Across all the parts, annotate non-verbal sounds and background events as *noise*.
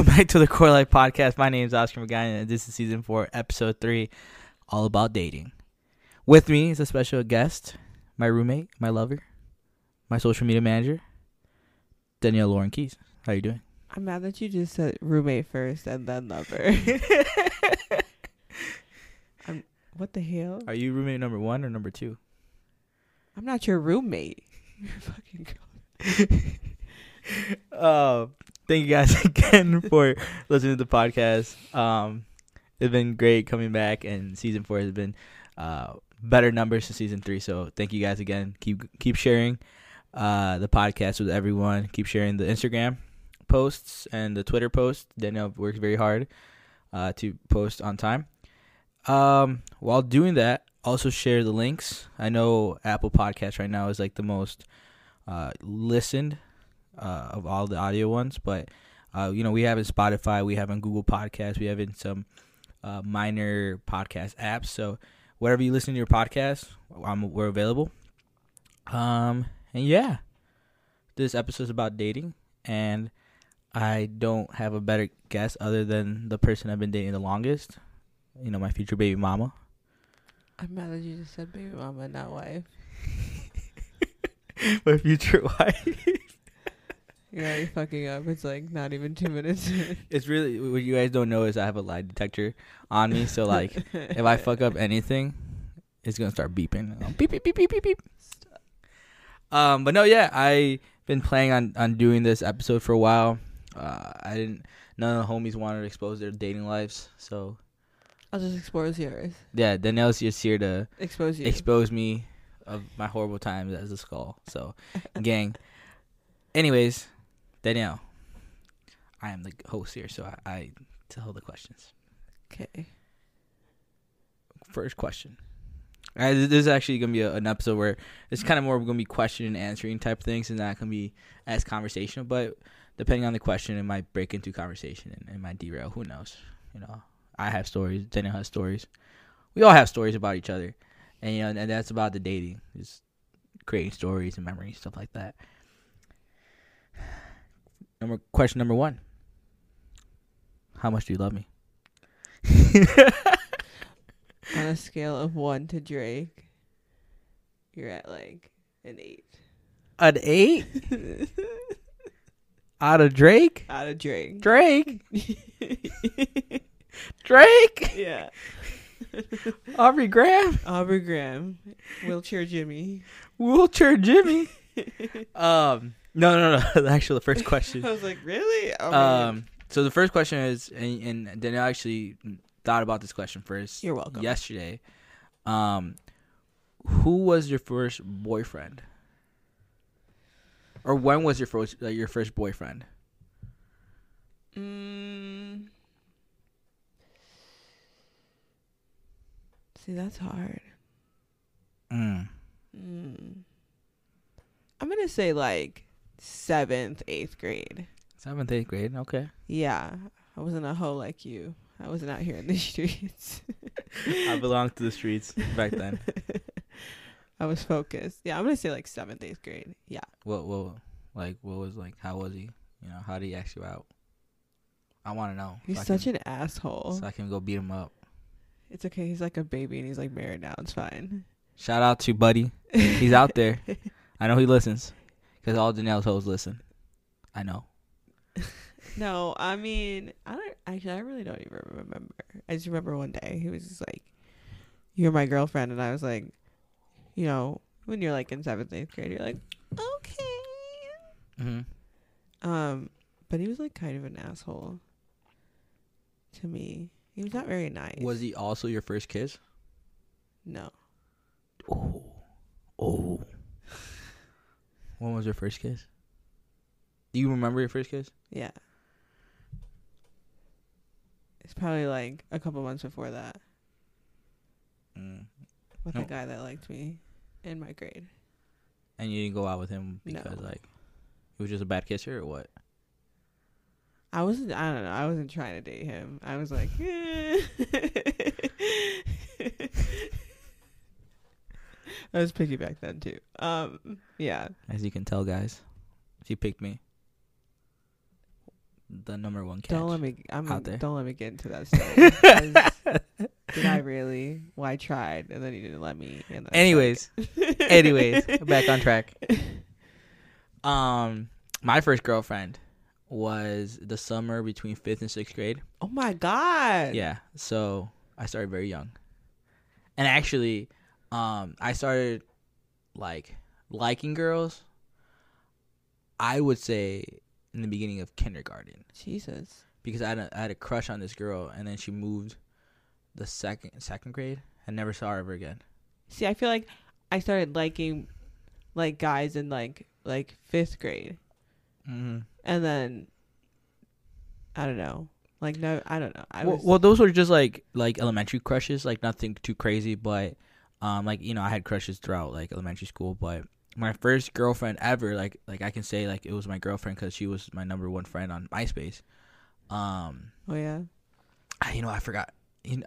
Welcome back to the Quarter Life Podcast. My name is Oscar McGuire, and this is season four, episode three, all about dating. With me is a special guest, my roommate, my lover, my social media manager, Danielle Lauren Keys. How you doing? I'm mad that you just said roommate first and then lover. *laughs* I'm what the hell? Are you roommate number one or number two? I'm not your roommate. *laughs* You're fucking uh, *laughs* thank you guys *laughs* again for listening to the podcast. Um, it's been great coming back, and season four has been uh, better numbers than season three. So thank you guys again. Keep keep sharing uh, the podcast with everyone. Keep sharing the Instagram posts and the Twitter posts. Danielle works very hard uh, to post on time. Um, while doing that, also share the links. I know Apple Podcast right now is like the most uh, listened uh, of all the audio ones, but uh, you know we have in Spotify, we have in Google Podcasts, we have in some uh, minor podcast apps. So wherever you listen to your podcast, I'm, we're available. Um, and yeah, this episode is about dating, and I don't have a better guess other than the person I've been dating the longest. You know, my future baby mama. I'm mad that you just said baby mama, not wife. *laughs* my future *laughs* wife. You're already fucking up. It's like not even two minutes. *laughs* it's really what you guys don't know is I have a lie detector on me, so like if I fuck up anything, it's gonna start beeping. Beep beep beep beep beep beep. Um, but no, yeah, I been planning on on doing this episode for a while. Uh, I didn't. None of the homies wanted to expose their dating lives, so I'll just expose yours. yeah, Danielle's just here to Expose you. expose me of my horrible times as a skull. So, gang. Anyways, Danielle, I am the host here, so I, I tell the questions. okay. First question. This is actually gonna be a, an episode where it's kind of more gonna be question and answering type things, and not gonna be as conversational. But depending on the question, it might break into conversation and it might derail. Who knows? You know, I have stories. Danielle has stories. We all have stories about each other, and you know, and that's about the dating, is creating stories and memories, stuff like that. Number question number one. How much do you love me? *laughs* On a scale of one to Drake, you're at like an eight. An eight *laughs* out of Drake. Out of Drake. Drake. *laughs* Drake. yeah. Aubrey Graham. Aubrey Graham, wheelchair Jimmy. Wheelchair Jimmy. Um. No, no, no. *laughs* Actually, the first question. *laughs* I was like, really? Oh, Um. So the first question is, and, and Danielle actually thought about this question first. You're welcome. Yesterday. Um. Who was your first boyfriend? Or when was your first uh, your first boyfriend? Mm. See, that's hard. Mm. Mm. I'm gonna say like seventh, eighth grade. Seventh, eighth grade. Okay. Yeah, I wasn't a hoe like you. I wasn't out here in the *laughs* streets. I belonged to the streets back then. *laughs* I was focused. Yeah, I'm gonna say like seventh, eighth grade. Yeah. What what like what was like how was he? You know, how did he ask you out? I want to know. He's so such can, an asshole. so I can go beat him up. It's okay. He's like a baby and he's like married now. It's fine. Shout out to Buddy. He's out there. *laughs* I know he listens because all Danielle's hoes listen. I know. *laughs* No, I mean, I don't actually. I really don't even remember. I just remember one day he was just like, "You're my girlfriend," and I was like, you know, when you're like in seventh, eighth grade, you're like, okay. hmm Um, but he was like kind of an asshole to me. He was not very nice. Was he also your first kiss? no. Oh, oh. When was your first kiss? Do you remember your first kiss? Yeah. It's probably like a couple months before that Mm. with No. a guy that liked me in my grade. And you didn't go out with him No. because like he was just a bad kisser or what? I wasn't. I don't know. I wasn't trying to date him. I was like, eh. *laughs* *laughs* *laughs* I was picky back then too. Um, yeah. As you can tell, guys, she picked me. the number one catch. Don't let me. I'm. out there. Don't let me get into that *laughs* story. 'cause Did I really? Well, I tried, and then you didn't let me. And Anyways, like- anyways, back on track. *laughs* Um, my first girlfriend was the summer between fifth and sixth grade. Oh my god. Yeah, so I started very young, and actually, um, I started like liking girls. I would say in the beginning of kindergarten Jesus. because I had a, I had a crush on this girl, and then she moved the second second grade. I never saw her ever again. See, I feel like I started liking like guys in like like fifth grade, Mm-hmm. and then I don't know. Like no, I don't know. I well, was well, those were just like like elementary crushes, like nothing too crazy, but um, like you know, I had crushes throughout like elementary school, but my first girlfriend ever, like like I can say like it was my girlfriend because she was my number one friend on MySpace. Um, oh yeah. I, you know, I forgot.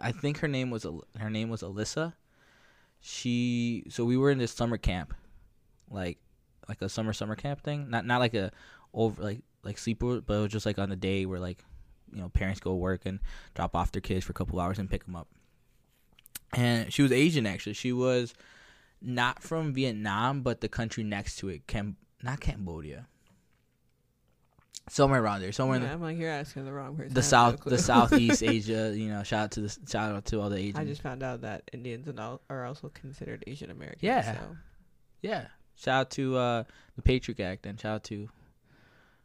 I think her name was her name was Alyssa. She so we were in this summer camp, like like a summer summer camp thing. Not not like a over like like sleepover, but it was just like on the day where like you know parents go work and drop off their kids for a couple hours and pick them up. And she was Asian actually. She was not from Vietnam, but the country next to it, Cam not Cambodia. Somewhere around there, somewhere in Yeah, the I'm like you're asking the wrong person. the have no south the southeast *laughs* asia you know shout out to the shout out to all the Asians. I just found out that Indians and all are also considered Asian Americans. Yeah. So. yeah shout out to uh the patriot act and shout out to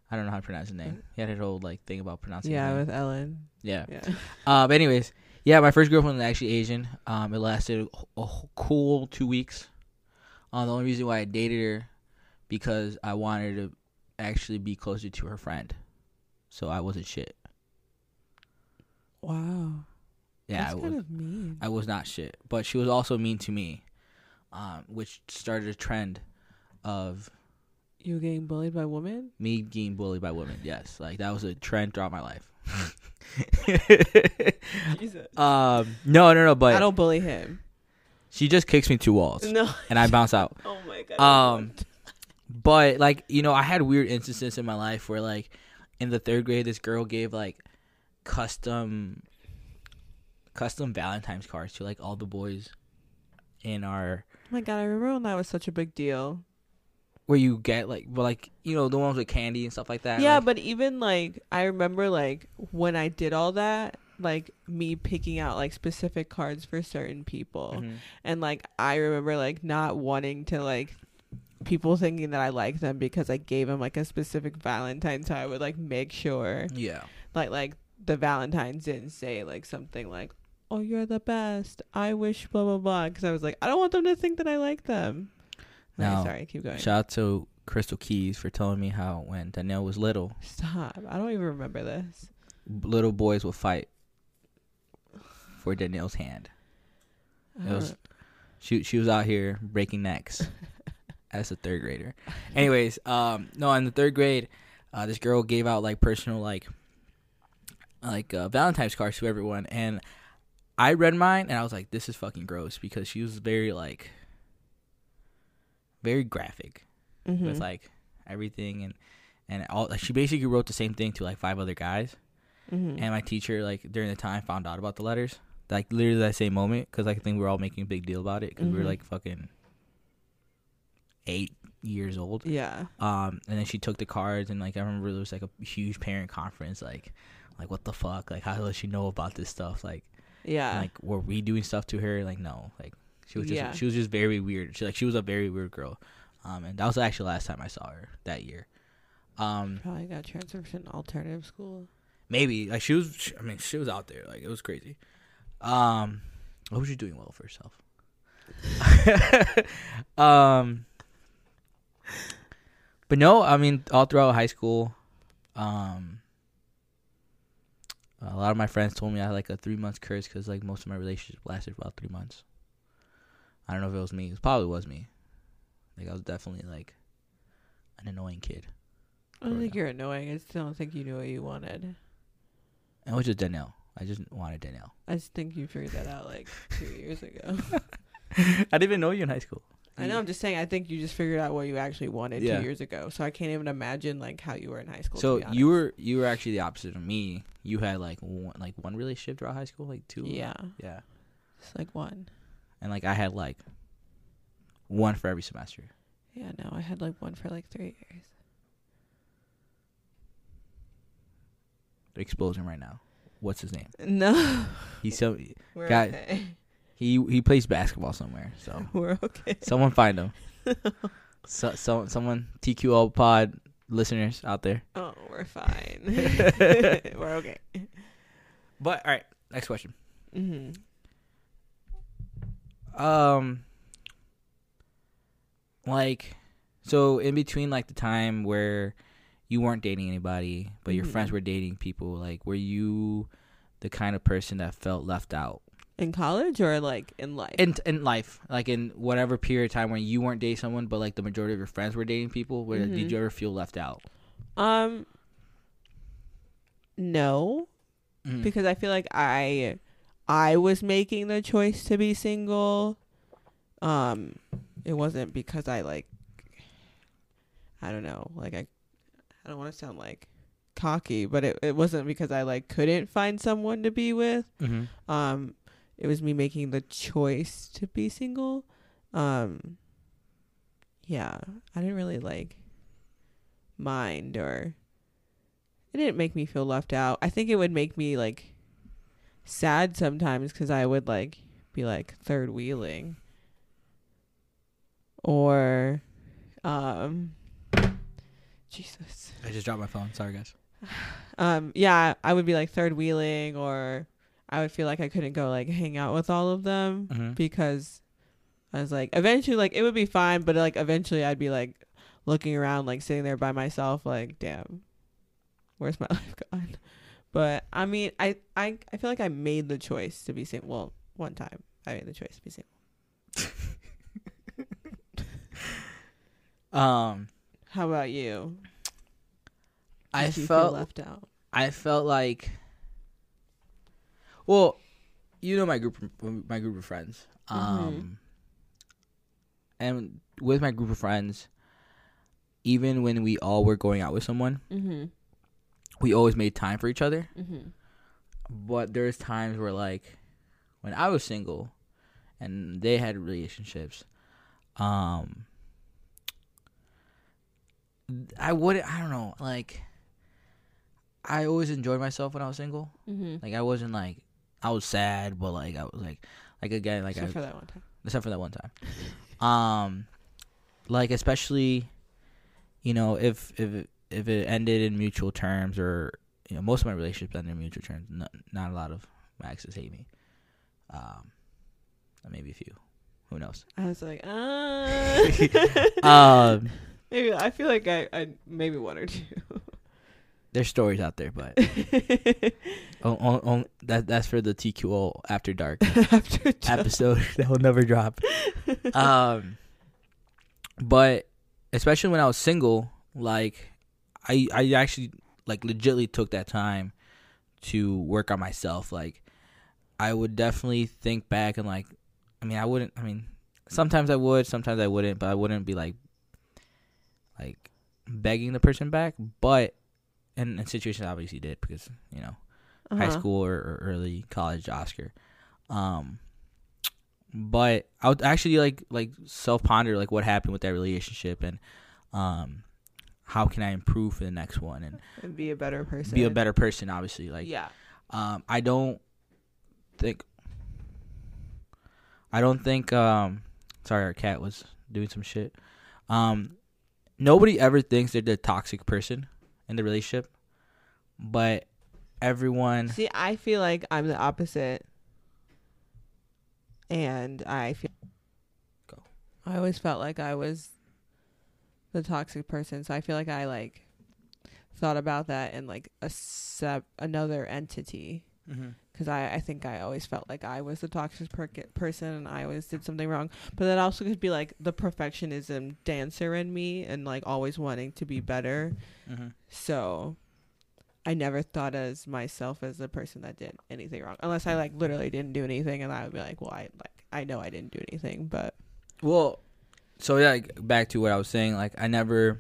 i don't know how to pronounce his name he had a whole like thing about pronouncing it. Yeah, his with Ellen. yeah Yeah. uh but anyways yeah my first girlfriend was actually asian um it lasted a, a cool two weeks uh, the only reason why i dated her because i wanted to actually be closer to her friend so i wasn't shit Wow. yeah That's I was, kind of mean. I was not shit, but she was also mean to me, um, which started a trend of you getting bullied by women? me getting bullied by women. Yes, like that was a trend throughout my life. Jesus. *laughs* um, no, no, no, But I don't bully him. she just kicks me two walls No. and I bounce out. *laughs* Oh my god. Um, but like you know, I had weird instances in my life where like in the third grade, this girl gave like custom, custom Valentine's cards to like all the boys in our Oh my god, I remember when that was such a big deal. Where you get like well like you know the ones with candy and stuff like that. yeah, like- but even like I remember like when I did all that, like me picking out like specific cards for certain people. Mhm. And like I remember like not wanting to like people thinking that I liked them because I gave them like a specific Valentine. So I would like make sure yeah, like like the Valentines didn't say like something like, "Oh, you're the best. I wish blah blah blah." Because I was like, I don't want them to think that I like them. Okay, No. sorry, keep going. shout out to Crystal Keys for telling me how when Danielle was little, Stop. I don't even remember this. little boys would fight for Danielle's hand. It was- She she was out here breaking necks *laughs* as a third grader. Anyways, um, no, in the third grade, uh, this girl gave out like personal like like uh, Valentine's cards to everyone, and I read mine and I was like, this is fucking gross because she was very like very graphic Mhm. with like everything and and all. Like, she basically wrote the same thing to like five other guys, Mhm. and my teacher like during the time found out about the letters like literally that same moment because I think we were all making a big deal about it because we were Mhm. like fucking eight years old. yeah. Um, and then she took the cards and like I remember there was like a huge parent conference like like what the fuck like how does she know about this stuff like Yeah. like were we doing stuff to her like no like she was just Yeah. she was just very weird she like she was a very weird girl um and that was actually the last time I saw her that year um Probably got transferred to an alternative school. maybe like she was she, I mean she was out there like it was crazy um I hope she's doing well for herself *laughs* um but no I mean all throughout high school um a lot of my friends told me I had like a three months curse because like most of my relationship lasted for about three months. I don't know if it was me. It probably was me. Like I was definitely like an annoying kid. I don't think you're annoying. I just don't think you knew what you wanted. And was just Danielle. I just wanted Danielle. I just think you figured that out like *laughs* two years ago. I didn't even know you in high school. I know. I'm just saying. I think you just figured out what you actually wanted Yeah. two years ago. So I can't even imagine like how you were in high school. So you were you were actually the opposite of me. You had like one, like one relationship throughout high school, like two. yeah, Yeah. it's like one. And like I had like one for every semester. Yeah, no, I had like one for like three years. They're exposing right now. What's his name? *laughs* No, He's so we're okay. he he plays basketball somewhere. So *laughs* We're okay. someone find him. *laughs* So, so someone TQL pod listeners out there. Oh, we're fine. we're okay. But all right, next question. hmm Um, like, so in between like the time where you weren't dating anybody, but your Mhm. friends were dating people, like, were you the kind of person that felt left out In college or like in life? in in life, like in whatever period of time when you weren't dating someone, but like the majority of your friends were dating people? Where Mhm. did you ever feel left out? um, no, Mm. because I feel like I I was making the choice to be single. Um it wasn't because I like I don't know, like I I don't want to sound like cocky, but it it wasn't because I like couldn't find someone to be with. hmm Um it was me making the choice to be single. Um yeah, I didn't really like mind or it didn't make me feel left out. I think it would make me like sad sometimes cuz I would like be like third wheeling or um Jesus. I just dropped my phone. Sorry, guys. *sighs* Um yeah, I would be like third wheeling or I would feel like I couldn't go like hang out with all of them Mm-hmm. because I was like eventually like it would be fine, but like eventually I'd be like looking around like sitting there by myself like damn where's my *laughs* life gone? But I mean I I I feel like I made the choice to be single. Well, one time I made the choice to be single. *laughs* Um, How about you? I you felt left out. I felt like, well, you know my group, my group of friends, um, and with my group of friends, even when we all were going out with someone, Mhm. We always made time for each other. Mhm. But there's times where, like, when I was single, and they had relationships, um, I wouldn't. I don't know, like. I always enjoyed myself when I was single. Mhm. Like I wasn't like I was sad, but like I was like like again like Except I for that one time. except for that one time. *laughs* Um, like especially, you know, if if if it ended in mutual terms or you know most of my relationships ended in mutual terms. Not, not a lot of my exes hate me. Um, maybe a few. Who knows? I was like, ah. *laughs* *laughs* Um, maybe I feel like I, I maybe one or two. there's stories out there, but *laughs* on, on, on, that that's for the TQL after dark. After episode that will never drop. Um, but especially when I was single, like I I actually like legitly took that time to work on myself. Like I would definitely think back and like I mean I wouldn't I mean sometimes I would, sometimes I wouldn't, but I wouldn't be like like begging the person back, but in, in situations I obviously did because, you know, high Uh-huh. school or, or early college Oscar. Um, but I would actually like like self ponder like what happened with that relationship and um how can I improve for the next one and and be a better person. be a better person. Obviously, like yeah. um I don't think I don't think um sorry our cat was doing some shit. Um nobody ever thinks they're the toxic person in the relationship, but everyone See, I feel like I'm the opposite, and I feel. Go. I always felt like I was the toxic person, so I feel like I like thought about that in like a sep- another entity because I, I think I always felt like I was the toxic per- person and I always did something wrong. But that also could be like the perfectionism dancer in me and like always wanting to be better. Mhm. So I never thought as myself as the person that did anything wrong, unless I like literally didn't do anything, and I would be like, well, I like I know I didn't do anything, but Well, so yeah, like, back to what I was saying. Like I never,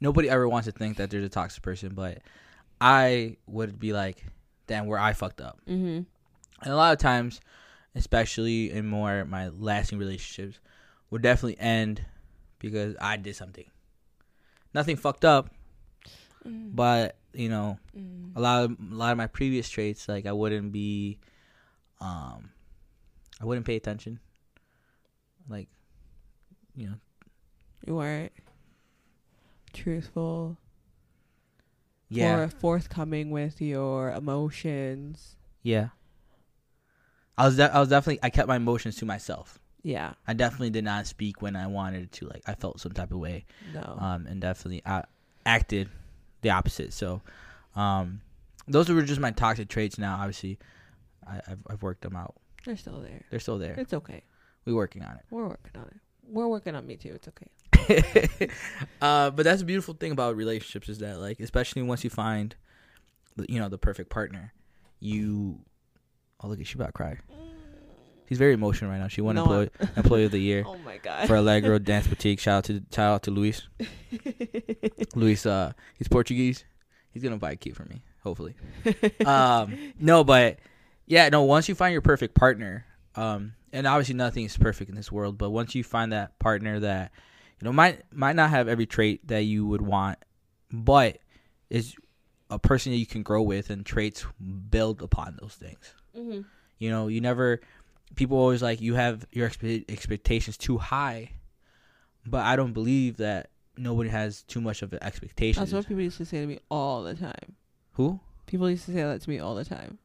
nobody ever wants to think that there's a toxic person, but I would be like, damn, where I fucked up. Mm-hmm. And a lot of times, especially in more my lasting relationships, would definitely end because I did something. Nothing fucked up, Mm. but you know, Mm. a lot of a lot of my previous traits, like I wouldn't be, um, I wouldn't pay attention. Like, you know, You weren't truthful yeah, or forthcoming with your emotions. yeah. I was de- I was definitely I kept my emotions to myself. Yeah. I definitely did not speak when I wanted to. Like I felt some type of way. No. um, and definitely I acted the opposite. So, um, those were just my toxic traits. Now, obviously, I, I've, I've worked them out. They're still there. They're still there. It's okay. We're working on it. We're working on it. We're working on me too. It's okay. *laughs* uh, but that's a beautiful thing about relationships is that, like, especially once you find, the- you know, the perfect partner, you. Oh, look at she about to cry. She's very emotional right now. She won No, employee *laughs* employee of the year Oh my god. for Allegro *laughs* Dance Boutique. Shout out to shout out to Luis. Luis, uh, he's Portuguese. He's gonna buy a key for me, hopefully. um, no, but yeah, no. Once you find your perfect partner, um, and obviously nothing is perfect in this world, but once you find that partner that you know might might not have every trait that you would want, but is a person that you can grow with, and traits build upon those things. hmm You know, you never. People always like you have your expe- expectations too high, but I don't believe that nobody has too much of an expectation. That's what people used to say to me all the time. Who? People used to say that to me all the time.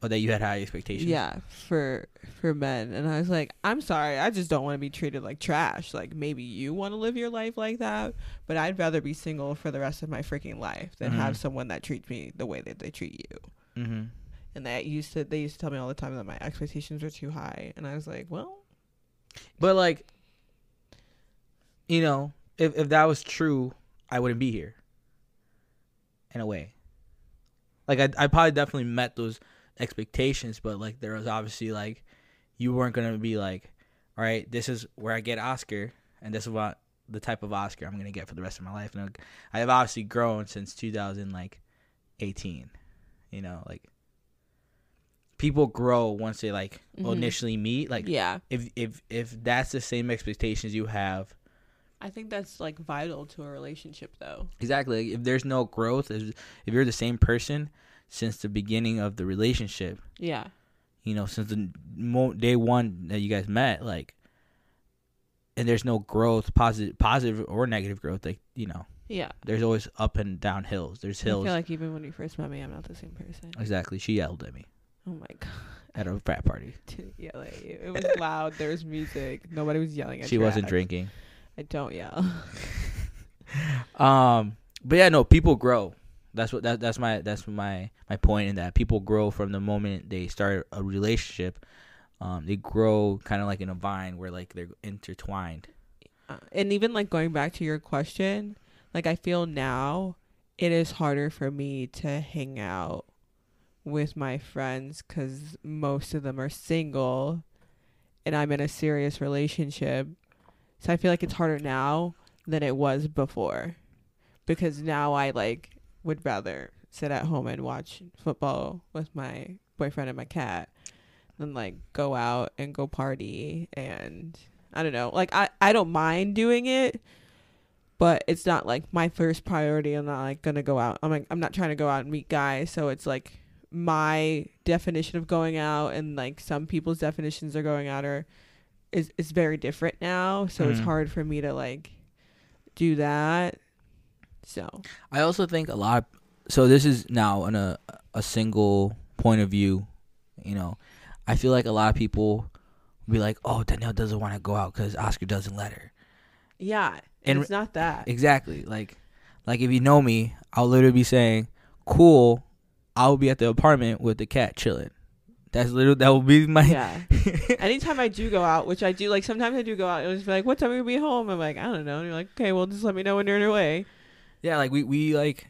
Or that you had high expectations. Yeah, for for men, and I was like, I'm sorry, I just don't want to be treated like trash. Like maybe you want to live your life like that, but I'd rather be single for the rest of my freaking life than Mhm. have someone that treats me the way that they treat you. Mm-hmm. And that used to they used to tell me all the time that my expectations were too high, and I was like, well, But like, you know, if if that was true, I wouldn't be here. In a way, like I I probably definitely met those expectations, but like there was obviously like you weren't gonna be like, all right, this is where I get Oscar, and this is what the type of Oscar I'm gonna get for the rest of my life. And I have obviously grown since 2018. you know, like people grow once they like Mhm. initially meet, like yeah, if if if that's the same expectations you have I think that's like vital to a relationship, though. exactly if there's no growth if, if you're the same person since the beginning of the relationship Yeah, you know since the mo- day one that you guys met like and there's no growth positive positive or negative growth like you know yeah. there's always up and down hills there's hills. I feel like even when you first met me, I'm not the same person. exactly she yelled at me Oh my god. at a frat party *laughs* didn't yell at you. It was loud. There was music. Nobody was yelling at you. she wasn't ass. drinking I don't yell. *laughs* um but yeah no people grow that's what that, that's my that's my my point in that people grow from the moment they start a relationship um they grow kind of like in a vine where like they're intertwined Uh, and even like going back to your question, like I feel now it is harder for me to hang out with my friends because most of them are single and I'm in a serious relationship. So I feel like it's harder now than it was before because now I like would rather sit at home and watch football with my boyfriend and my cat than like go out and go party and I don't know. Like I I don't mind doing it, but it's not like my first priority. I'm not like gonna go out. I'm like I'm not trying to go out and meet guys. So it's like my definition of going out and like some people's definitions of going out are is is very different now. So it's Mhm. hard for me to like do that. So i also think a lot of, so this is now on a a single point of view you know i feel like a lot of people be like oh danielle doesn't want to go out because oscar doesn't let her yeah, And- and it's not that. Exactly. Like like if you know me, I'll literally be saying, "Cool, I'll be at the apartment with the cat chilling." That's literally that will be my Yeah. *laughs* Anytime I do go out, which I do, like sometimes I do go out, it was like, "What time are you be home?" I'm like, "I don't know." And you're like, "Okay, well, just let me know when you're on your way." Yeah, like we we like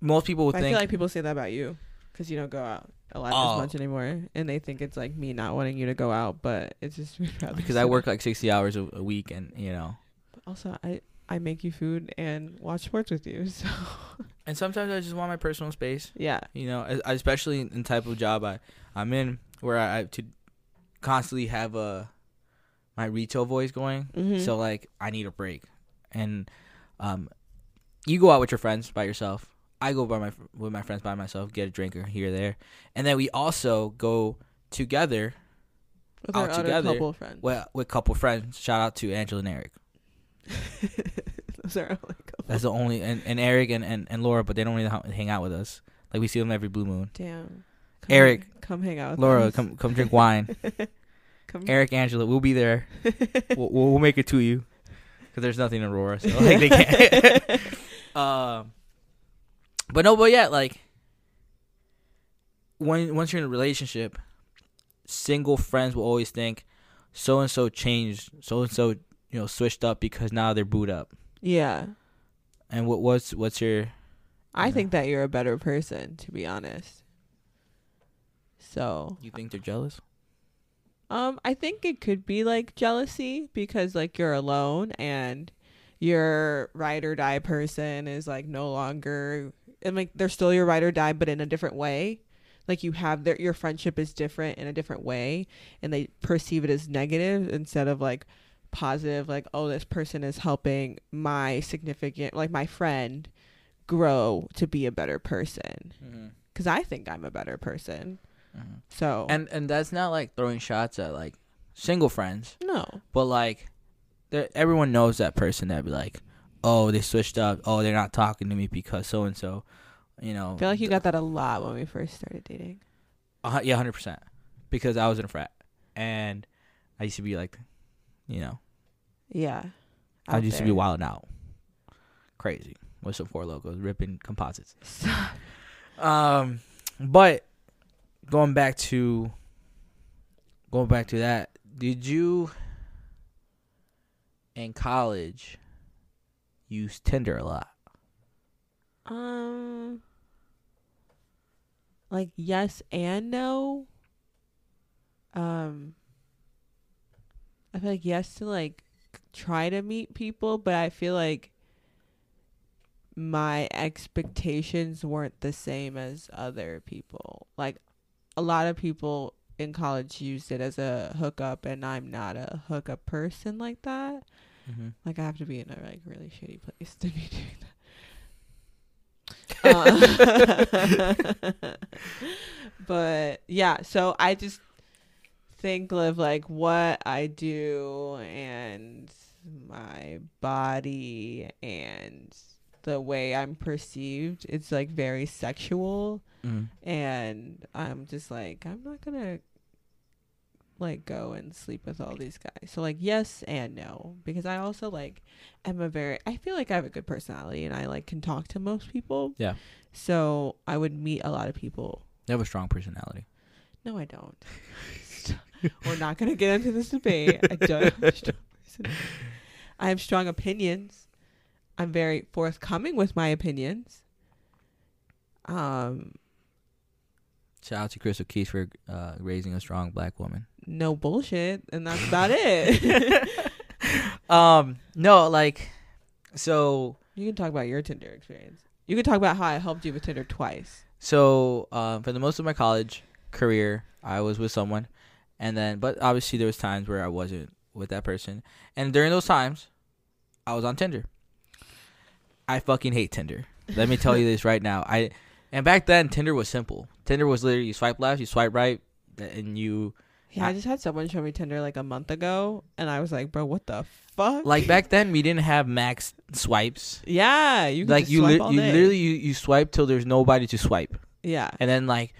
most people would think I think feel like people say that about you. because you don't go out a lot Oh. as much anymore, and they think it's like me not wanting you to go out, but it's just *laughs* rather because I sit work like sixty hours a, a week, and you know, Also, I I make you food and watch sports with you, *laughs* so and sometimes I just want my personal space. yeah, You know, es- especially in the type of job I I'm in, where I have to constantly have a my retail voice going. Mhm. So like I need a break, and um, you go out with your friends by yourself. I go by my with my friends by myself, get a drink or here or there, and then we also go together with out together, couple friends. with with couple friends. Shout out to Angela and Eric. *laughs* Those are only couple. That's the only and, and Eric and, and, and Laura, but they don't really hang out with us. Like we see them every blue moon. Damn. Come Eric, hang- come hang out. With Laura, us. come come drink wine. *laughs* come. Eric, Angela, we'll be there. *laughs* we'll, we'll we'll make it to you because there's nothing in Aurora, so like they can't. Um, but no, but yeah, like when once you're in a relationship, single friends will always think so and so changed, so and so you know switched up because now they're booed up. yeah, And what what's what's your I Yeah. think that you're a better person, to be honest. So, you think they're jealous? um, I think it could be like jealousy because like you're alone and your ride or die person is like no longer and like they're still your ride or die but in a different way. Like you have their your friendship is different in a different way and they perceive it as negative instead of like positive like oh this person is helping my significant like my friend grow to be a better person Mm-hmm. cuz I think I'm a better person. So And and that's not like throwing shots at like single friends, no. but like everyone knows that person that be like, oh they switched up, oh they're not talking to me because so and so, you know. I feel like you got that a lot when we first started dating. Uh, yeah, hundred percent. Because I was in a frat, and I used to be like, you know, Yeah. I used to be there. wilding out, crazy with some Four Lokos, ripping composites. *laughs* Um, but going back to going back to that, did you in college use Tinder a lot? Um, like yes and no. Um, I feel like yes to like try to meet people, but I feel like my expectations weren't the same as other people. Like a lot of people in college used it as a hookup, and I'm not a hookup person like that. Mm-hmm. Like I have to be in a like really shitty place to be *laughs* doing that. *laughs* Uh, *laughs* but yeah, so I just think of like what I do and my body and the way I'm perceived. It's like very sexual Mm-hmm. and I'm just like I'm not gonna like go and sleep with all these guys. So like yes and no because I also like am a very I feel like I have a good personality and I like can talk to most people. Yeah. So I would meet a lot of people. You have a strong personality. No, I don't. *laughs* We're not gonna get into this debate. I don't. Have a strong *laughs* personality. I have strong opinions. I'm very forthcoming with my opinions. Um, Shout out to Crystal Keys for uh, raising a strong black woman. no bullshit, and that's about it. *laughs* Um, no, like, so you can talk about your Tinder experience. You can talk about how I helped you with Tinder twice. So, um, for the most of my college career, I was with someone, and then, but obviously there was times where I wasn't with that person, and during those times, I was on Tinder. I fucking hate Tinder. Let me tell you this right now. I, and back then Tinder was simple. Tinder was literally you swipe left, you swipe right, and you Yeah, I, I- just had someone show me Tinder like a month ago, and I was like, "Bro, what the fuck?" like back then we didn't have max swipes. yeah, you like just you, li- you literally you, you swipe till there's nobody to swipe, yeah, and then like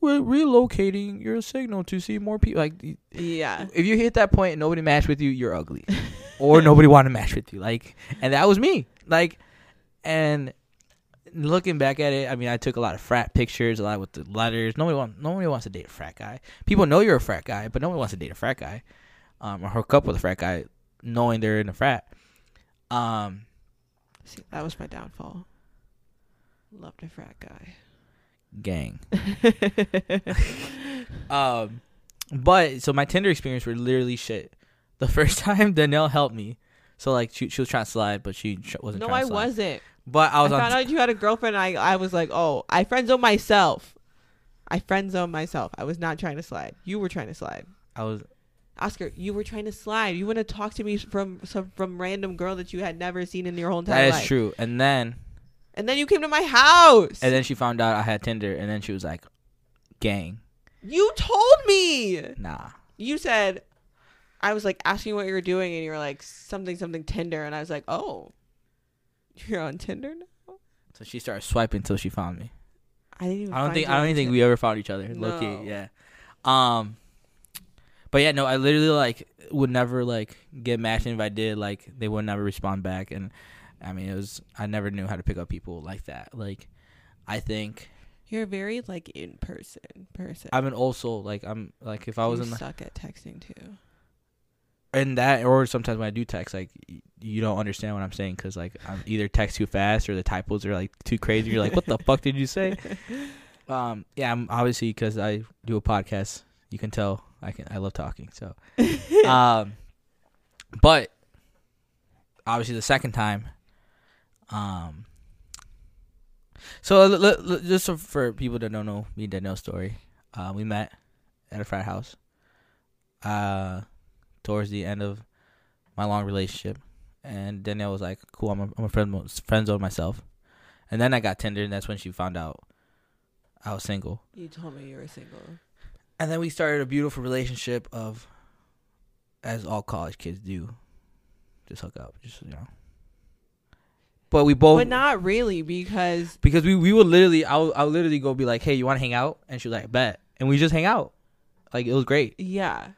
we're relocating your signal to see more people. Like yeah, if you hit that point and nobody matched with you, you're ugly, *laughs* or nobody want to match with you. Like, and that was me. Like, and looking back at it, I mean, I took a lot of frat pictures, a lot with the letters. Nobody want, nobody wants to date a frat guy. People know you're a frat guy, but nobody wants to date a frat guy, um, or hook up with a frat guy, knowing they're in a frat. Um, See, that was my downfall. Loved a frat guy. gang. *laughs* *laughs* Um, but so my Tinder experience were literally shit. The *laughs* first time Danielle helped me, so like she, she was trying to slide, but she wasn't. no, trying I slide. wasn't. But I I, was on. found out you had a girlfriend. I I was like, oh, I friend zone myself. I friend zone myself. I was not trying to slide. You were trying to slide. I was. Oscar, you were trying to slide. You want to talk to me from some from random girl that you had never seen in your whole entire That is life. true. And then And then you came to my house. and then she found out I had Tinder, and then she was like, "Gang, you told me. nah." You said I was like asking what you were doing and you were like something something Tinder and I was like, "Oh. You're on Tinder now?" So she started swiping until she found me. I didn't even I don't think I don't think we ever found each other. No. Low key, yeah. Um, but yeah, no, I literally like would never like get matched, and if I did, like they would never respond back, and I mean it was I never knew how to pick up people like that. Like, I think You're very like in person person. I'm an also like I'm like if I was in the, suck at texting too. In that or sometimes when I do text, like you don't understand what I'm saying because like I'm either text too fast or the typos are like too crazy. You're like, what the fuck did you say? *laughs* Um, yeah, I'm obviously because I do a podcast. You can tell I can I love talking. So, *laughs* um, but obviously the second time, um, so l- l- l- just so for people that don't know me and Danielle's story, uh, we met at a frat house. Uh, towards the end of my long relationship, and Danielle was like, "Cool, I'm a, I'm a friend friend zone myself," and then I got Tinder, and that's when she found out I was single. You told me you were single. And then we started a beautiful relationship of, as all college kids do, just hook up, just you know. But we both, But not really because because we we would literally, I would, I would literally go be like, "Hey, you want to hang out?" And she was like, "Bet," and we just hang out, like it was great. yeah.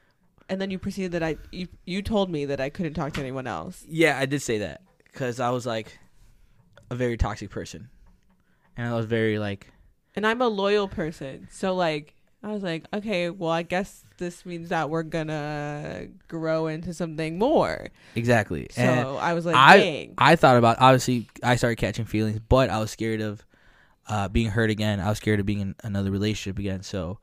And then you proceeded that I you you told me that I couldn't talk to anyone else. Yeah, I did say that because I was like a very toxic person, and I was very like, And I'm a loyal person. So like I was like, okay, well I guess this means that we're gonna grow into something more. exactly. So and I was like, I dang. I thought about obviously I started catching feelings, but I was scared of uh, being hurt again. I was scared of being in another relationship again. So,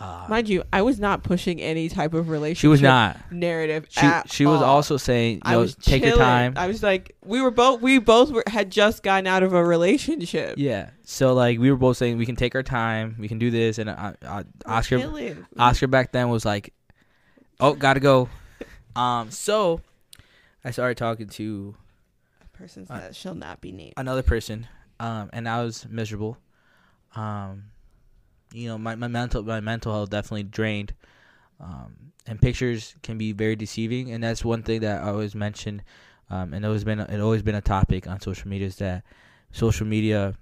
uh, Mind you, I was not pushing any type of relationship she was not. narrative. She she was all. also saying, I "Yo, was take your time." I was like, we were both we both were, had just gotten out of a relationship. yeah. So like we were both saying we can take our time, we can do this, and uh, uh, Oscar chilling. Oscar back then was like, "Oh, gotta go." Um, so I started talking to A person Uh, that shall not be named. another person, um, and I was miserable. Um, you know, my, my mental my mental health definitely drained. Um, and pictures can be very deceiving, and that's one thing that I always mention. Um, and it always been it always been a topic on social media is that social media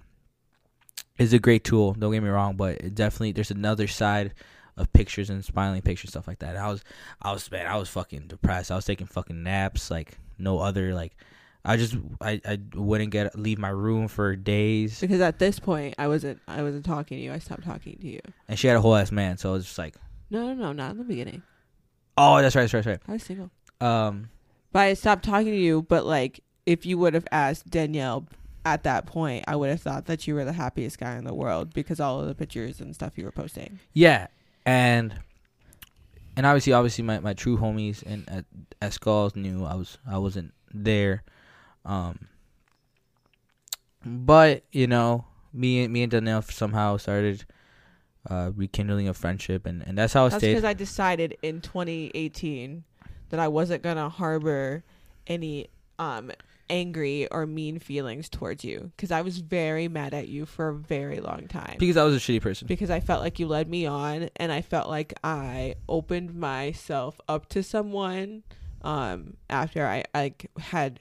is a great tool. Don't get me wrong, but it definitely there's another side of pictures and smiling pictures stuff like that. I was I was man, I was fucking depressed. I was taking fucking naps like no other like. I just I, I wouldn't get leave my room for days, Because at this point, I wasn't I wasn't talking to you. I stopped talking to you. and she had a whole ass man. So it was just like, No, no, no, not in the beginning. oh, that's right, that's right, that's right. I was single. Um, But I stopped talking to you. But like, if you would have asked Danielle at that point, I would have thought that you were the happiest guy in the world because all of the pictures and stuff you were posting. yeah, and and obviously, obviously, my, my true homies and at, at Skulls knew I was I wasn't there. Um, but you know, me and me and Danielle somehow started uh, rekindling a friendship, and, and that's how it That's stayed. because I decided in 2018 that I wasn't gonna harbor any um angry or mean feelings towards you because I was very mad at you for a very long time. because I was a shitty person. because I felt like you led me on and I felt like I opened myself up to someone um after I like had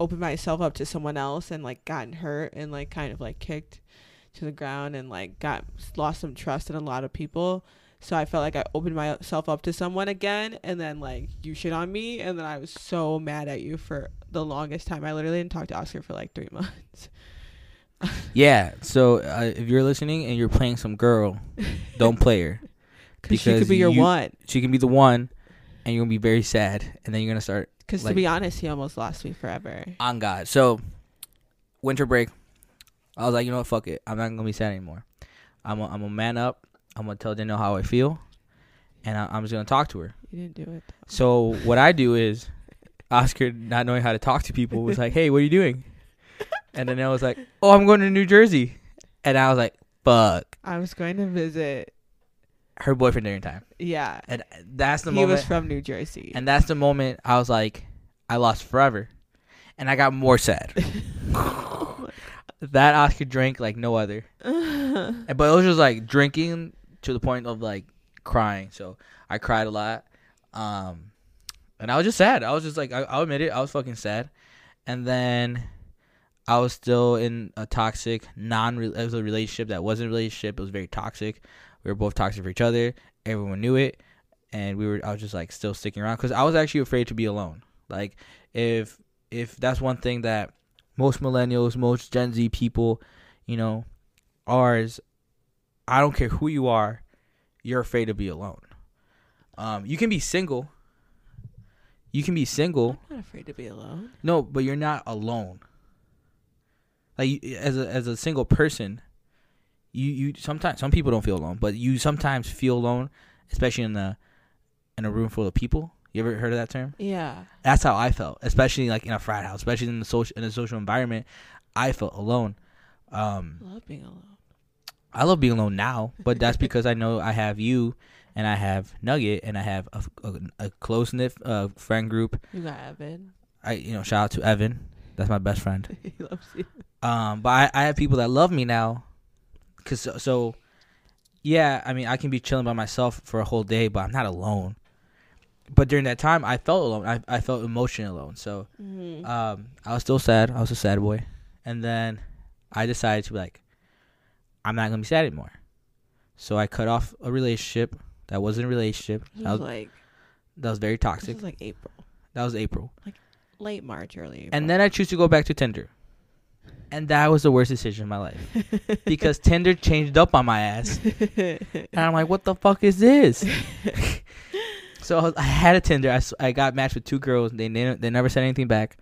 opened myself up to someone else and like gotten hurt and like kind of like kicked to the ground and like got lost some trust in a lot of people so I felt like I opened myself up to someone again and then like you shit on me and then I was so mad at you for the longest time I literally didn't talk to Oscar for like 3 *laughs* months Yeah. So uh, if you're listening and you're playing some girl, don't play her. *laughs* cuz she could be your you- one She can be the one, and you're gonna be very sad, and then you're gonna start Because Like- to be honest, he almost lost me forever. on God. So winter break, I was like, you know what, fuck it, I'm not gonna be sad anymore. I'm a, I'm a man up. I'm gonna tell Danielle how I feel, and I, I'm just gonna talk to her. You didn't do it. So what I do is, Oscar, not knowing how to talk to people, was like, "Hey, what are you doing?" And Danielle was like, "Oh, I'm going to New Jersey," and I was like, "Fuck." I was going to visit. Her boyfriend during time, Yeah. and that's the he moment. He was from New Jersey. and that's the moment I was like, I lost forever, and I got more sad. *laughs* that Oscar drank like no other. *laughs* But it was just like drinking to the point of like crying. So I cried a lot. Um, and I was just sad. I was just like, I, I'll admit it, I was fucking sad. And then I was still in a toxic, non it was a relationship that wasn't a relationship. It was very toxic. We were both toxic for each other. Everyone knew it. And we were, I was just like still sticking around because I was actually afraid to be alone. Like, if, if that's one thing that most millennials, most Gen Z people, you know, are is I don't care who you are, you're afraid to be alone. Um, you can be single. You can be single. I'm not afraid to be alone. No, but you're not alone. Like you- as a as a single person, you you sometimes some people don't feel alone, but you sometimes feel alone, especially in the in a room full of people. You ever heard of that term? Yeah. That's how I felt, especially like in a frat house, especially in the social in a social environment. I felt alone. Um, I love being alone. I love being alone now, but that's *laughs* because I know I have you, and I have Nugget, and I have a, a, a close knit uh, friend group. You got Evan. I you know shout out to Evan, that's my best friend. *laughs* he loves you. Um, but I, I have people that love me now, cause so, so, yeah, I mean I can be chilling by myself for a whole day, but I'm not alone. But during that time, I felt alone. I I felt emotionally alone. So Mm-hmm. um, I was still sad. I was a sad boy, and then I decided to be like, I'm not gonna be sad anymore. So I cut off a relationship that wasn't a relationship. this That was was, like that was very this toxic. was like April, That was April, Like late March, early April. and then I choose to go back to Tinder, and that was the worst decision in my life *laughs* because Tinder changed up on my ass, *laughs* and I'm like, what the fuck is this? *laughs* so I, was- I had a Tinder. I, I got matched with two girls. They they, they never said anything back.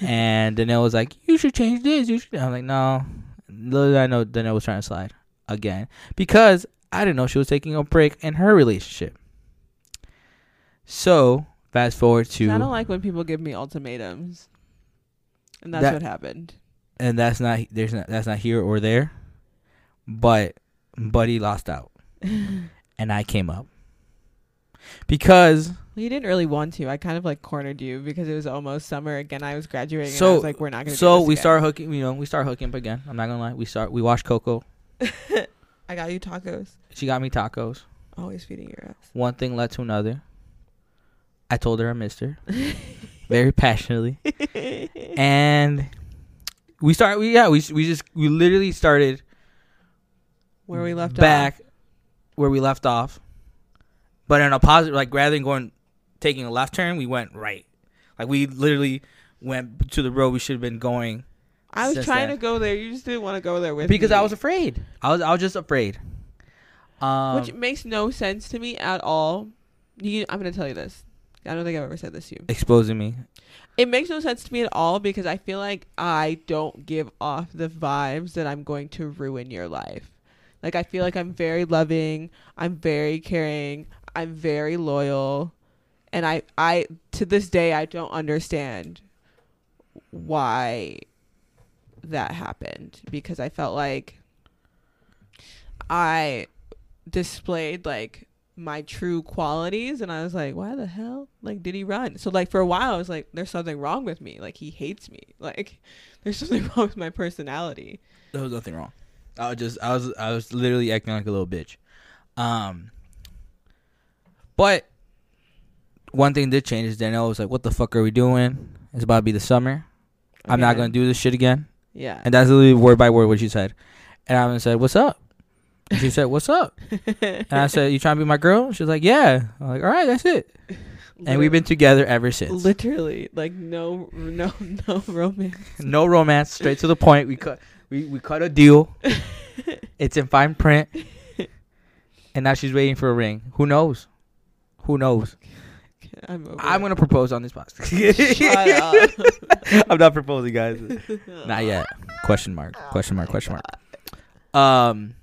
and Danielle was like, "You should change this." You should. I'm like, "No." Little did I know Danielle was trying to slide again because I didn't know she was taking a break in her relationship. So fast forward to, I don't like when people give me ultimatums, and that's That- what happened. And that's not there's not that's not here or there, but Buddy lost out, *laughs* and I came up because Well, you didn't really want to. I kind of like cornered you because it was almost summer again. I was graduating. and I So- was like, we're not gonna. so we again. start hooking. You know, we start hooking up again. I'm not gonna lie. We start. We watched Coco. *laughs* I got you tacos. She got me tacos. Always feeding your ass. One thing led to another. I told her I missed her *laughs* very passionately, and we start. We yeah. We we just we literally started Where we left back off. where we left off, but in a positive. Like rather than going taking a left turn, we went right. Like we literally went to the road we should have been going I was trying then. to go there. You just didn't want to go there with me. because me. I was afraid. I was I was just afraid. Um, which makes no sense to me at all. You, I'm gonna tell you this. I don't think I've ever said this to you. exposing me. It makes no sense to me at all because I feel like I don't give off the vibes that I'm going to ruin your life. Like I feel like I'm very loving, I'm very caring, I'm very loyal, and I I to this day I don't understand why that happened because I felt like I displayed like my true qualities and I was like, why the hell? Like did he run? So like for a while I was like, there's something wrong with me. Like he hates me. Like *laughs* there's something *laughs* wrong with my personality. There was nothing wrong. I was just I was I was literally acting like a little bitch. Um but one thing did change is Danielle was like, What the fuck are we doing? It's about to be the summer. I'm not gonna do this shit again. Yeah. And that's literally word by word what she said. And I said, What's up? And she said, What's up? And I said, You trying to be my girl? She was like, Yeah. I'm like, All right, that's it. And we've been together ever since. literally like no no no romance. No romance, straight to the point. We cut we, we cut a deal. it's in fine print. And now she's waiting for a ring. Who knows? Who knows? I'm over I'm gonna propose on this podcast. *laughs* Up. *laughs* I'm not proposing, guys. Not yet. Question mark. Question mark. Question mark. *laughs* Um.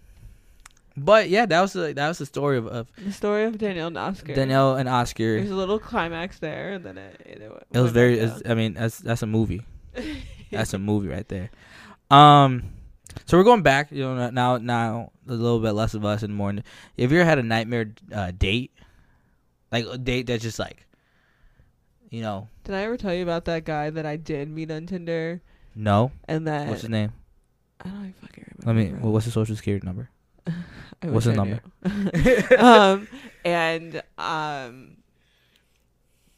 But yeah, that was the, that was the story of, of The story of Danielle and Oscar. Danielle and Oscar. There's a little climax there, and then it. It, It was very. I mean, that's that's a movie. *laughs* That's a movie right there. Um, so we're going back. You know, now now a little bit less of us and more. Have you ever had a nightmare uh, date? Like a date that's just like, you know, Did I ever tell you about that guy that I did meet on Tinder, no. and that What's his name? I don't even fucking remember. Let me. Well, what's his social security number? *laughs* I what's his number? *laughs* um, and um,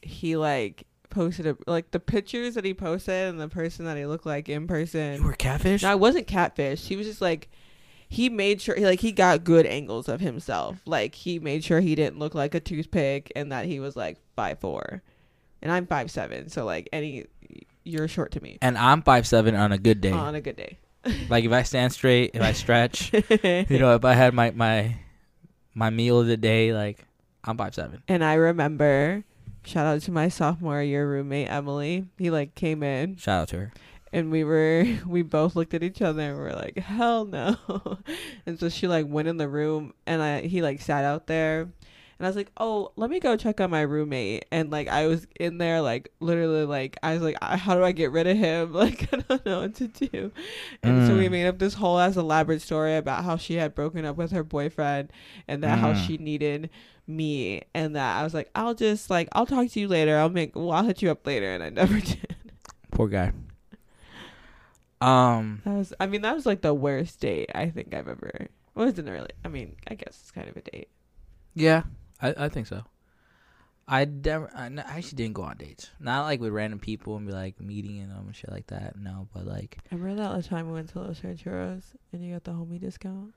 he like posted a, like the pictures that he posted and the person that he looked like in person. You were catfish. No, I wasn't catfish. He was just like he made sure like he got good angles of himself. Like he made sure he didn't look like a toothpick and that he was like five four, and I'm five seven. So like any you're short to me and I'm five seven on a good day. on a good day. Like if I stand straight, if I stretch, *laughs* you know, if I had my my my meal of the day, like I'm five seven. And I remember, shout out to my sophomore year roommate Emily. He like came in Shout out to her. and we were *laughs* we both looked at each other and we were like, hell no. *laughs* and so she like went in the room and I he like sat out there. And I was like, oh, let me go check on my roommate. And like I was in there like literally like I was like, "I- how do I get rid of him? *laughs* Like I don't know what to do. And so we Mm. made up this whole ass elaborate story about how she had broken up with her boyfriend and that how Mm. she needed me and that I was like, I'll just like I'll talk to you later. I'll make well, I'll hit you up later and I *laughs* never did. Poor guy. Um. That was I mean, that was like the worst date I think I've ever well, it wasn't really I mean, I guess it's kind of a date. Yeah, I I think so. I never. I n- I actually didn't go on dates. Not like with random people and be like meeting and them and shit like that. No, but like. I Remember that last time we went to Los Rancheros and you got the homie discount?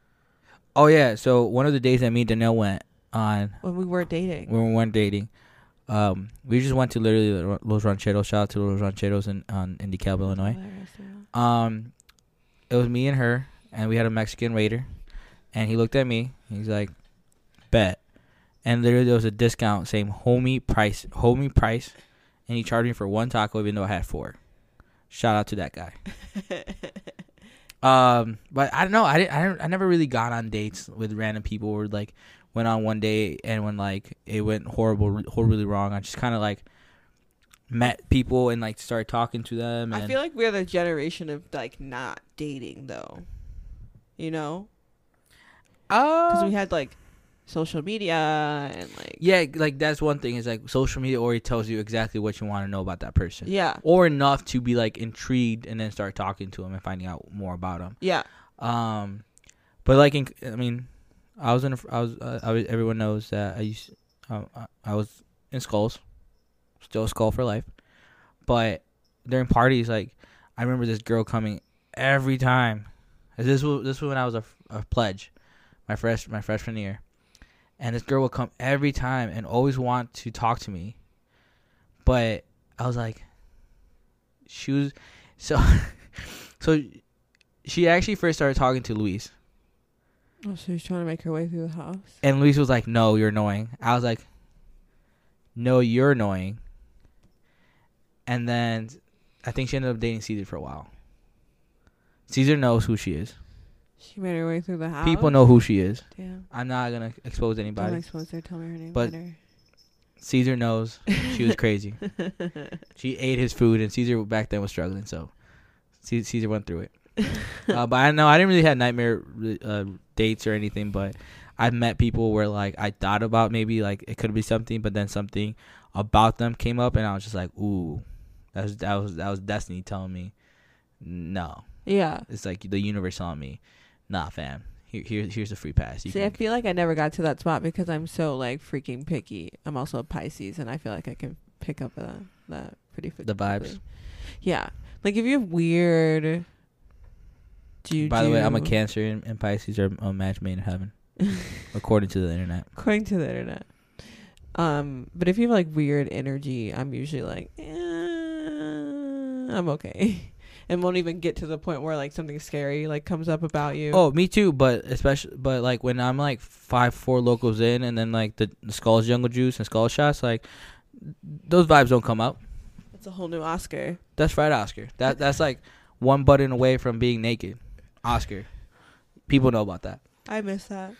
Oh yeah. So one of the days that me and Danielle went on When we were dating. when we weren't dating, um, we just went to literally Los Rancheros. Shout out to Los Rancheros in on in DeKalb, Illinois. Um, it was me and her, and we had a Mexican waiter, and he looked at me. He's like, "Bet," and literally there was a discount saying "homie price, homie price," and he charged me for one taco even though I had four. Shout out to that guy. *laughs* Um, but I don't know. I didn't, I I never really got on dates with random people or like went on one day and when like it went horrible, horribly wrong. I just kind of like met people and like started talking to them. And I feel like we're the generation of like not dating though. You know? Because uh, we had like social media and like yeah, like that's one thing is like social media already tells you exactly what you want to know about that person. yeah Or enough to be like intrigued and then start talking to them and finding out more about them. yeah Um, but like in, I mean, I was in, a, I was, uh, I was, everyone knows that I used, uh, I- I was in skulls, still a skull for life. But during parties, like I remember this girl coming every time. This was this was when I was a, a pledge, my fresh my freshman year, and this girl would come every time and always want to talk to me. But I was like, she was so *laughs* so she actually first started talking to Luis, oh so he's trying to make her way through the house and Luis was like, "No, you're annoying." I was like, "No, you're annoying." And then I think she ended up dating Caesar for a while. Caesar knows who she is. She made her way through the house People know who she is. damn I'm not gonna expose anybody. don't expose her tell me her name But- later. Caesar knows she was *laughs* crazy. she ate his food, and Caesar back then was struggling, so Caesar went through it. *laughs* uh, but I know I didn't really have nightmare uh, dates or anything, but I've met people where like I thought about maybe like it could be something, but then something about them came up, and I was just like, ooh, that was that was that was destiny telling me, no, yeah it's like the universe on me, nah, fam, here, here here's a free pass. You See, I can, feel like I never got to that spot because I'm so like freaking picky. I'm also a Pisces, and I feel like I can pick up that that pretty The vibes. Yeah, like if you have weird. Juju, by the way, I'm a Cancer, and, and Pisces are a match made in heaven, *laughs* according to the internet. according to the internet. Um, but if you have like weird energy, I'm usually like, eh, I'm okay, *laughs* and won't even get to the point where like something scary like comes up about you. Oh, me too. But especially, but like when I'm like five, Four Lokos in, and then like the, the skulls, jungle juice, and skull shots, like those vibes don't come up. it's a whole new Oscar. That's right, Oscar. That that's like one button away from being naked. Oscar. People know about that. I miss that.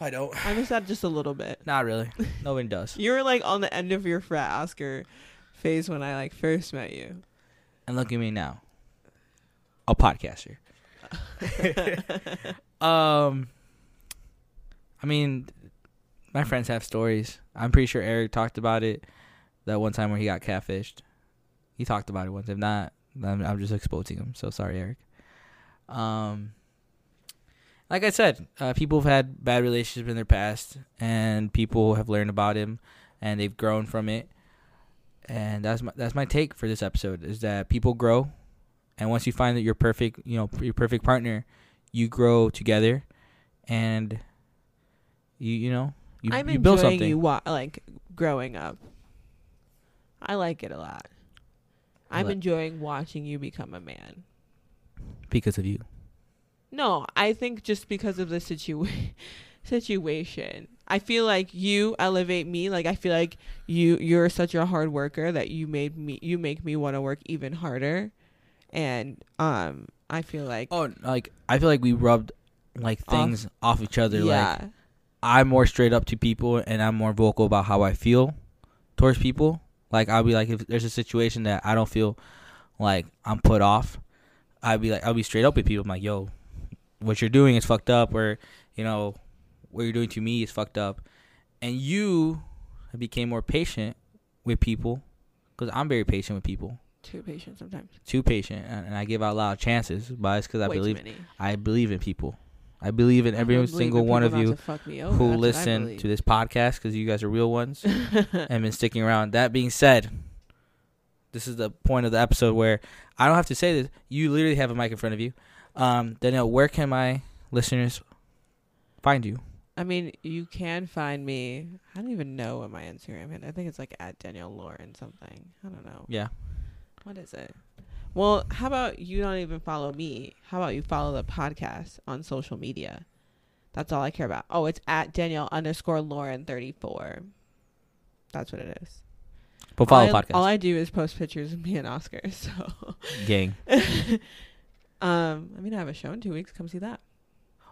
I don't. I miss that just a little bit. Not really. *laughs* Nobody does. You were like on the end of your frat Oscar phase when I like first met you. And look at me now. A podcaster. *laughs* um I mean my friends have stories. I'm pretty sure Eric talked about it that one time where he got catfished. He talked about it once. If not, I'm, I'm just exposing him. So sorry, Eric. Um like I said, uh, people have had bad relationships in their past, and people have learned about him, and they've grown from it. And that's my that's my take for this episode is that people grow, and once you find that you're perfect, you know your perfect partner, you grow together, and you you know you, I'm you build enjoying something you wa- like growing up. I like it a lot. I'm What? enjoying watching you become a man. because of you. No, I think just because of the situa- *laughs* situation. I feel like you elevate me. Like I feel like you you're such a hard worker that you made me you make me want to work even harder. And um I feel like Oh, like I feel like we rubbed like things off, each other. Like yeah. I'm more straight up to people and I'm more vocal about how I feel towards people. Like I'll be like if there's a situation that I don't feel like I'm put off, I'd be like I'll be straight up with people. I'm like, yo, what you're doing is fucked up or, you know, what you're doing to me is fucked up. And you became more patient with people because I'm very patient with people. Too patient sometimes. Too patient and, and I give out a lot of chances, but it's because I Way too believe many. I believe in people. I believe in I every don't believe single in one of people you not to fuck me over. who That's what I listen believe. to this podcast because you guys are real ones *laughs* and been sticking around. That being said, this is the point of the episode where I don't have to say this. You literally have a mic in front of you. Um, Danielle, where can my listeners find you? I mean, you can find me. I don't even know what my Instagram is. I think it's like at Danielle Lauren something. I don't know. Yeah. What is it? Well, how about you don't even follow me? How about you follow the podcast on social media? That's all I care about. Oh, it's at Danielle underscore Lauren thirty four. That's what it is. But follow all I, podcast. All I do is post pictures of me and Oscar. *laughs* So, Gang. *laughs* um, I mean, I have a show in two weeks. Come see that.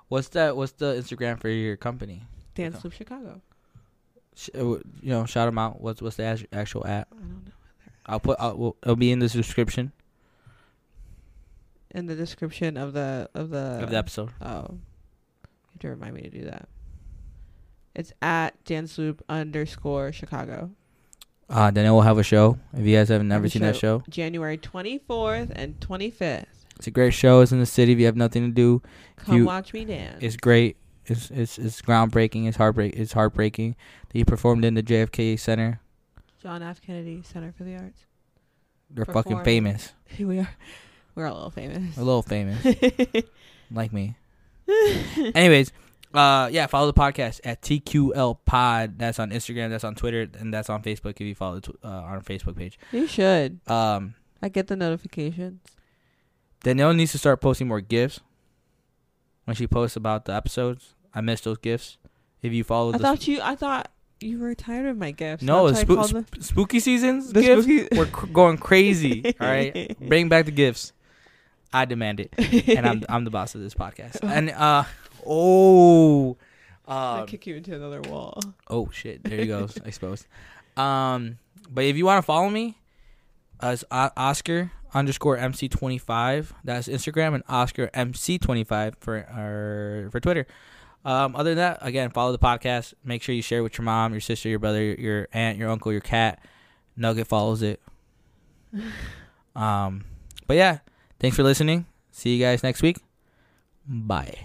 What's that? What's the Instagram for your company? Dance. Loop Chicago. Sh- uh, you know, shout them out. What's what's the actual app? I don't know. I'll put. I'll, well, it'll be in the description In the description of the of the of the episode. Oh, you have to remind me to do that. It's at Dance Loop underscore Chicago. Uh, Danielle will have a show. If you guys Have never a seen that show, January 24th and 25th. it's a great show. It's in the city. If you have nothing to do, Come You- watch me dance. It's great. It's it's it's groundbreaking. It's heartbreak. It's heartbreaking that he performed in the JFK Center. John F. Kennedy Center for the Arts. They're fucking famous. *laughs* we are. We're a little famous. A little famous, *laughs* like me. *laughs* Anyways, uh, yeah, follow the podcast at TQL Pod. That's on Instagram. That's on Twitter, and that's on Facebook. If you follow the tw- uh, our Facebook page. you should. Um, I get the notifications. Danielle needs to start posting more gifs. When she posts about the episodes, I miss those gifs. If you follow I thought you. I thought you were tired of my gifts. no, That's the why I spoo- called sp- spooky seasons the, gifts. spooky- We're cr- going crazy. *laughs* All right, bring back the gifts. I demand it, and I'm I'm the boss of this podcast. And uh, oh, *laughs* I'll uh, kick you into another wall. oh shit, there he goes, exposed. Um, but if you want to follow me, as o- Oscar underscore MC twenty five, that's Instagram, and Oscar MC twenty five for our for Twitter. Um, other than that, again, follow the podcast. Make sure you share with your mom, your sister, your brother, your aunt, your uncle, your cat. Nugget follows it. *sighs* Um, but yeah, thanks for listening. See you guys next week. Bye.